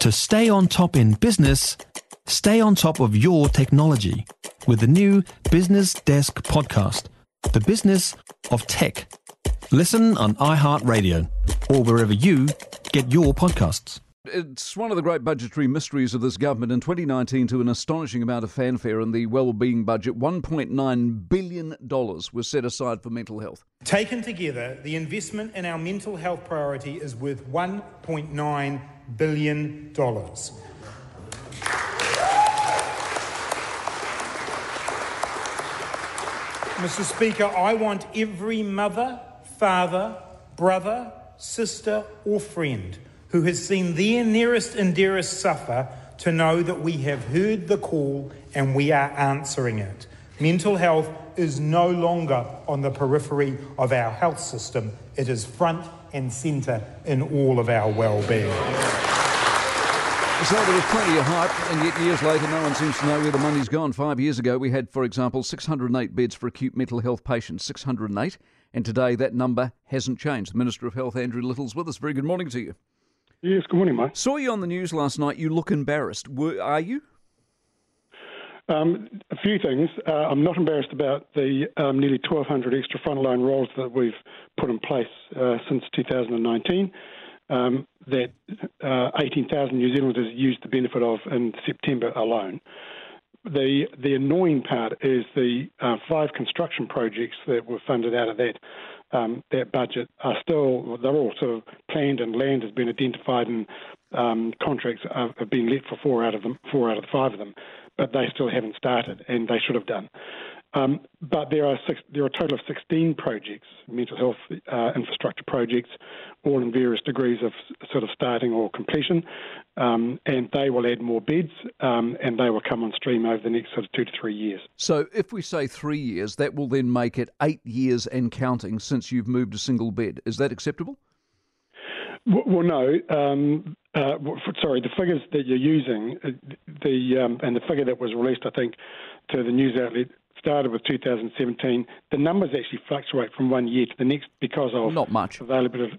To stay on top in business, stay on top of your technology with the new Business Desk podcast, The Business of Tech. Listen on iHeartRadio or wherever you get your podcasts. It's one of the great budgetary mysteries of this government. In 2019, to an astonishing amount of fanfare in the well-being budget, $1.9 billion was set aside for mental health. Taken together, the investment in our mental health priority is worth $1.9 billion. dollars, Mr. Speaker, I want every mother, father, brother, sister, or friend who has seen their nearest and dearest suffer to know that we have heard the call and we are answering it. Mental health is no longer on the periphery of our health system, it is front and centre in all of our well-being. So there was plenty of hype, and yet years later, no one seems to know where the money's gone. Five years ago, we had, for example, 608 beds for acute mental health patients. 608, and today that number hasn't changed. The Minister of Health, Andrew Little's with us. Very good morning to you. Yes, good morning, mate. Saw you on the news last night. You look embarrassed. Were, are you? Um, a few things. Uh, I'm not embarrassed about the um, nearly 1,200 extra frontline roles that we've put in place uh, since 2019. Um, that uh, 18,000 New Zealanders used the benefit of in September alone. The the annoying part is the uh, five construction projects that were funded out of that um, that budget are still they're all sort of planned and land has been identified and um, contracts have, have been let for four out of them, four out of the five of them, but they still haven't started and they should have done. Um, but there are six, there are a total of 16 projects, mental health uh, infrastructure projects, all in various degrees of sort of starting or completion, um, and they will add more beds, um, and they will come on stream over the next sort of two to three years. So, if we say three years, that will then make it eight years and counting since you've moved a single bed. Is that acceptable? Well, no. Um, uh, sorry, the figures that you're using, uh, the um, and the figure that was released, I think, to the news outlet started with 2017, the numbers actually fluctuate from one year to the next because of not much availability.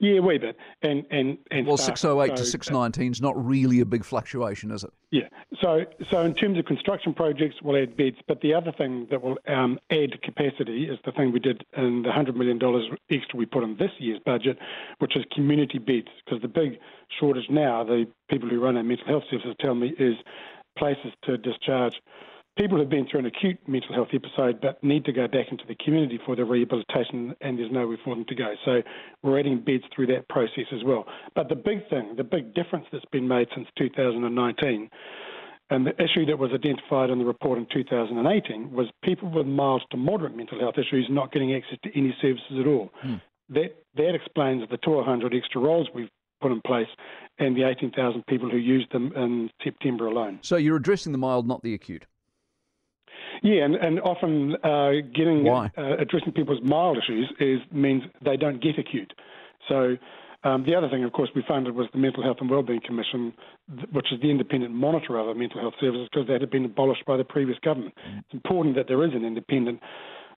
Yeah, wee bit. And and, and well, 608 so, to 619 is not really a big fluctuation, is it? Yeah. So so in terms of construction projects, we'll add beds, but the other thing that will um, add capacity is the thing we did in the hundred million dollars extra we put in this year's budget, which is community beds, because the big shortage now, the people who run our mental health services tell me, is places to discharge people who've been through an acute mental health episode but need to go back into the community for their rehabilitation and there's nowhere for them to go. So we're adding beds through that process as well. But the big thing, the big difference that's been made since 2019 and the issue that was identified in the report in 2018 was people with mild to moderate mental health issues not getting access to any services at all. Hmm. That that explains the 200 extra roles we've put in place and the 18,000 people who used them in September alone. So you're addressing the mild, not the acute. Yeah, and, and often uh, getting uh, addressing people's mild issues is means they don't get acute. So um, the other thing, of course, we funded was the Mental Health and Wellbeing Commission, which is the independent monitor of our mental health services, because that had been abolished by the previous government. It's important that there is an independent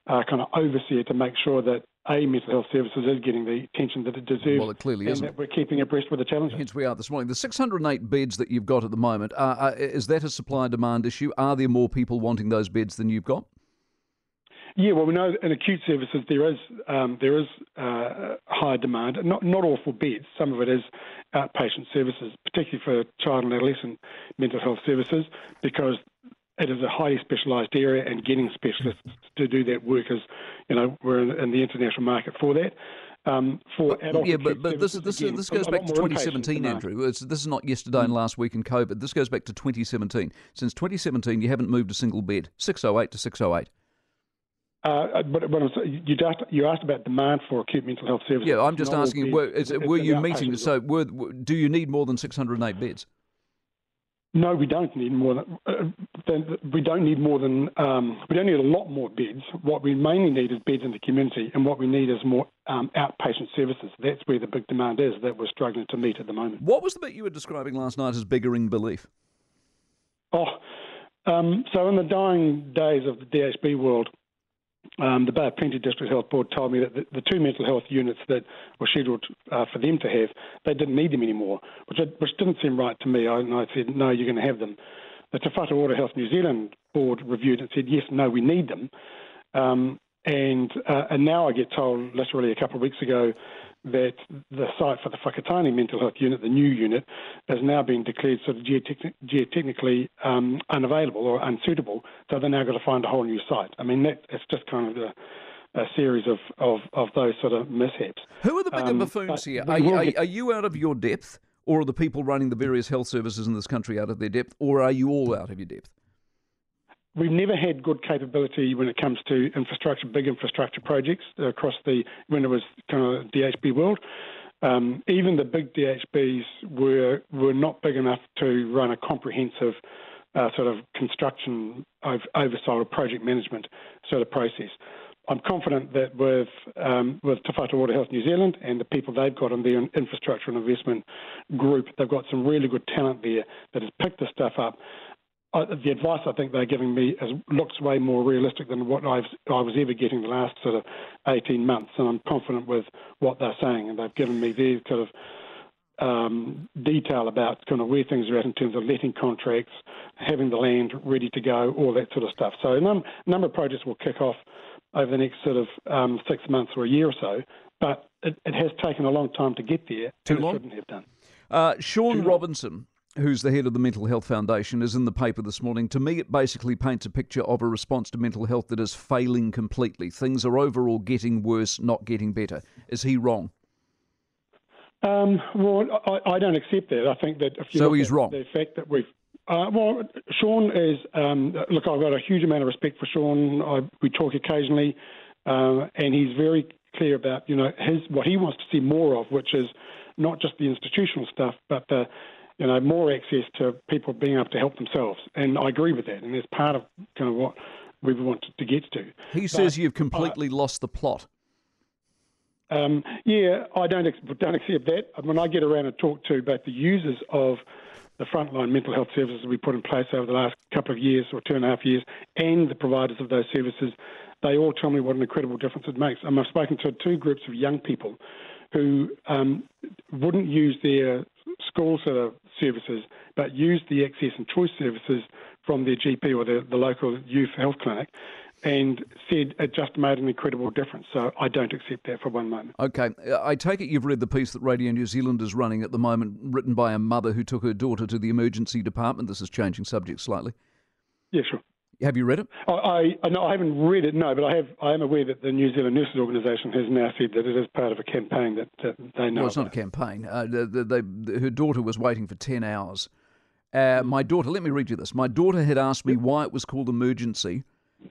uh, kind of overseer to make sure that a mental health services is getting the attention that it deserves. Well, it clearly and isn't. That we're keeping abreast with the challenges. Hence, we are this morning. The 608 beds that you've got at the moment, uh, uh, is that a supply and demand issue? Are there more people wanting those beds than you've got? Yeah, well, we know in acute services there is um, there is uh, high demand. Not not all for beds. Some of it is outpatient services, particularly for child and adolescent mental health services, because it is a highly specialised area, and getting specialists to do that work is, you know, we're in, in the international market for that. Um, for but, adult yeah, but, but this this, again, this goes back to 2017, Andrew. It's, this is not yesterday and mm. last week in COVID. This goes back to 2017. Since 2017, you haven't moved a single bed. 608 to 608. Uh, but, but you, asked, you asked about demand for acute mental health services. Yeah, I'm just asking, were, is, were you meeting, so were, do you need more than 608 beds? No, we don't need more than, uh, we don't need more than um, we don't need a lot more beds. What we mainly need is beds in the community, and what we need is more um, outpatient services. That's where the big demand is that we're struggling to meet at the moment. What was the bit you were describing last night as biggering belief? Oh, um, so in the dying days of the DHB world, um, the Bay of Plenty District Health Board told me that the, the two mental health units that were scheduled uh, for them to have, they didn't need them anymore, which, which didn't seem right to me. I, and I said, no, you're going to have them. The Te Whatu Health New Zealand board reviewed and said, yes, no, we need them. Um, and uh, and now I get told, literally a couple of weeks ago, that the site for the Whakatane mental health unit, the new unit, has now been declared sort of geotechni- geotechnically um, unavailable or unsuitable. So they're now got to find a whole new site. I mean, that, it's just kind of a, a series of, of, of, those sort of mishaps. Who are the bigger um, buffoons here? Are, are, are you out of your depth? Or are the people running the various health services in this country out of their depth? Or are you all out of your depth? We've never had good capability when it comes to infrastructure, big infrastructure projects across the when it was kind of DHB world. Um, even the big DHBs were were not big enough to run a comprehensive uh, sort of construction oversight or project management sort of process. I'm confident that with um, with Te Whatu Ora Health New Zealand and the people they've got in their infrastructure and investment group, they've got some really good talent there that has picked this stuff up uh, the advice I think they're giving me is, looks way more realistic than what I've, I was ever getting the last sort of 18 months, and I'm confident with what they're saying, and they've given me their kind of um, detail about kind of where things are at in terms of letting contracts, having the land ready to go, all that sort of stuff. So a num- number of projects will kick off over the next sort of um, six months or a year or so, but it, it, has taken a long time to get there. Too long? shouldn't have done. Uh, Shaun Too Robinson. Long who's the head of the Mental Health Foundation, is in the paper this morning. To me, it basically paints a picture of a response to mental health that is failing completely. Things are overall getting worse, not getting better. Is he wrong? Um, well, I, I, don't accept that. I think that if you so look he's at wrong. the fact that we've uh, well, Shaun is um, look. I've got a huge amount of respect for Shaun. I, we talk occasionally, uh, and he's very clear about you know his what he wants to see more of, which is not just the institutional stuff, but the you know, more access to people being able to help themselves. And I agree with that. And that's part of kind of what we want to get to. He but, says you've completely uh, lost the plot. Um, yeah, I don't don't accept that. When I get around and talk to both the users of the frontline mental health services we put in place over the last couple of years or two and a half years, and the providers of those services, they all tell me what an incredible difference it makes. And I've spoken to two groups of young people who um, wouldn't use their school sort of services, but use the access and choice services from their GP or the, the local youth health clinic and said it just made an incredible difference. So I don't accept that for one moment. Okay. I take it you've read the piece that Radio New Zealand is running at the moment, written by a mother who took her daughter to the emergency department. This is changing subject slightly. Yeah, sure. Have you read it? I, I, no, I haven't read it, no, but I have. I am aware that the New Zealand Nurses Organisation has now said that it is part of a campaign that, they know. Well, it's about. not a campaign. Uh, the, the, her daughter was waiting for ten hours. Uh, my daughter, let me read you this. My daughter had asked me why it was called emergency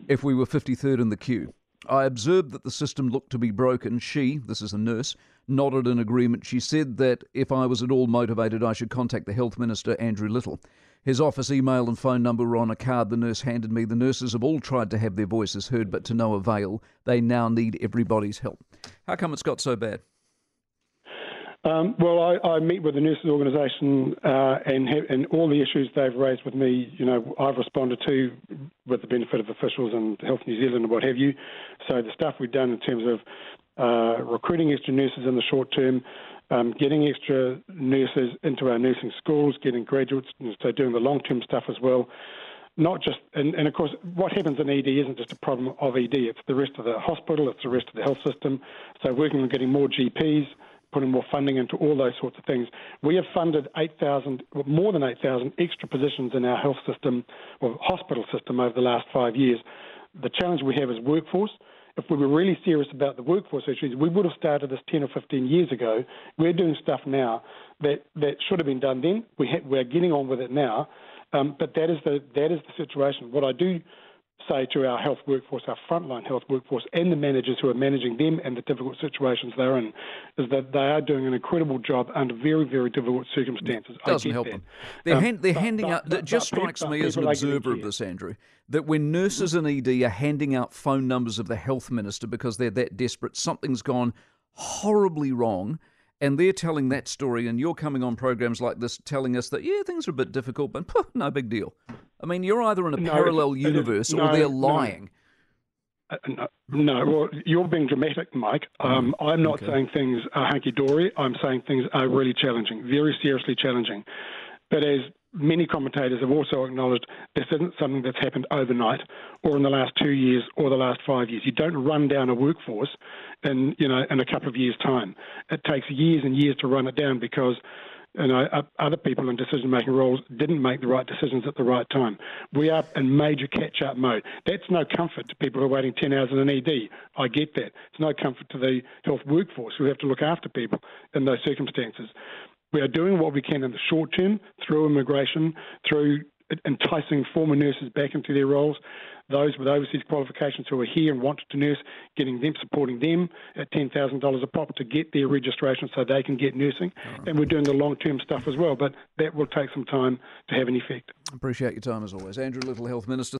if we were 53rd in the queue. I observed that the system looked to be broken. She, this is a nurse, nodded in agreement. She said that if I was at all motivated, I should contact the Health Minister, Andrew Little. His office email and phone number were on a card the nurse handed me. The nurses have all tried to have their voices heard, but to no avail. They now need everybody's help. How come it's got so bad? Um, well, I, I, meet with the nurses organisation uh, and, and all the issues they've raised with me. You know, I've responded to with the benefit of officials and Health New Zealand and what have you. So the stuff we've done in terms of uh, recruiting extra nurses in the short term, um, getting extra nurses into our nursing schools, getting graduates, so doing the long term stuff as well. Not just, and, and, of course, what happens in ED isn't just a problem of ED, it's the rest of the hospital, it's the rest of the health system. So, working on getting more GPs, putting more funding into all those sorts of things. We have funded 8,000, more than 8,000 extra positions in our health system or hospital system over the last five years. The challenge we have is workforce if we were really serious about the workforce issues, we would have started this 10 or 15 years ago. We're doing stuff now that, that should have been done then. We ha- we're getting on with it now. Um, but that is the that is the situation. What I do say to our health workforce, our frontline health workforce, and the managers who are managing them and the difficult situations they're in, is that they are doing an incredible job under very, very difficult circumstances. Doesn't help that. them. They're, um, hand, they're but, handing but, out. It just strikes me as an observer of this, Andrew, that when nurses and ED are handing out phone numbers of the health minister because they're that desperate, something's gone horribly wrong and they're telling that story, and you're coming on programs like this telling us that, yeah, things are a bit difficult, but no big deal. I mean, you're either in a no, parallel universe no, or they're lying. Uh, no, no, well, you're being dramatic, Mike. Um, mm, I'm not okay. saying things are hunky dory. I'm saying things are really challenging, very seriously challenging. But as many commentators have also acknowledged, this isn't something that's happened overnight or in the last two years or the last five years. You don't run down a workforce in you know in a couple of years' time. It takes years and years to run it down because you know, other people in decision-making roles didn't make the right decisions at the right time. We are in major catch-up mode. That's no comfort to people who are waiting 10 hours in an ED. I get that. It's no comfort to the health workforce who have to look after people in those circumstances. We are doing what we can in the short term through immigration, through enticing former nurses back into their roles, those with overseas qualifications who are here and want to nurse, getting them, supporting them at $10,000 a pop to get their registration so they can get nursing. Right. And we're doing the long term stuff as well, but that will take some time to have an effect. Appreciate your time as always. Andrew Little, Health Minister.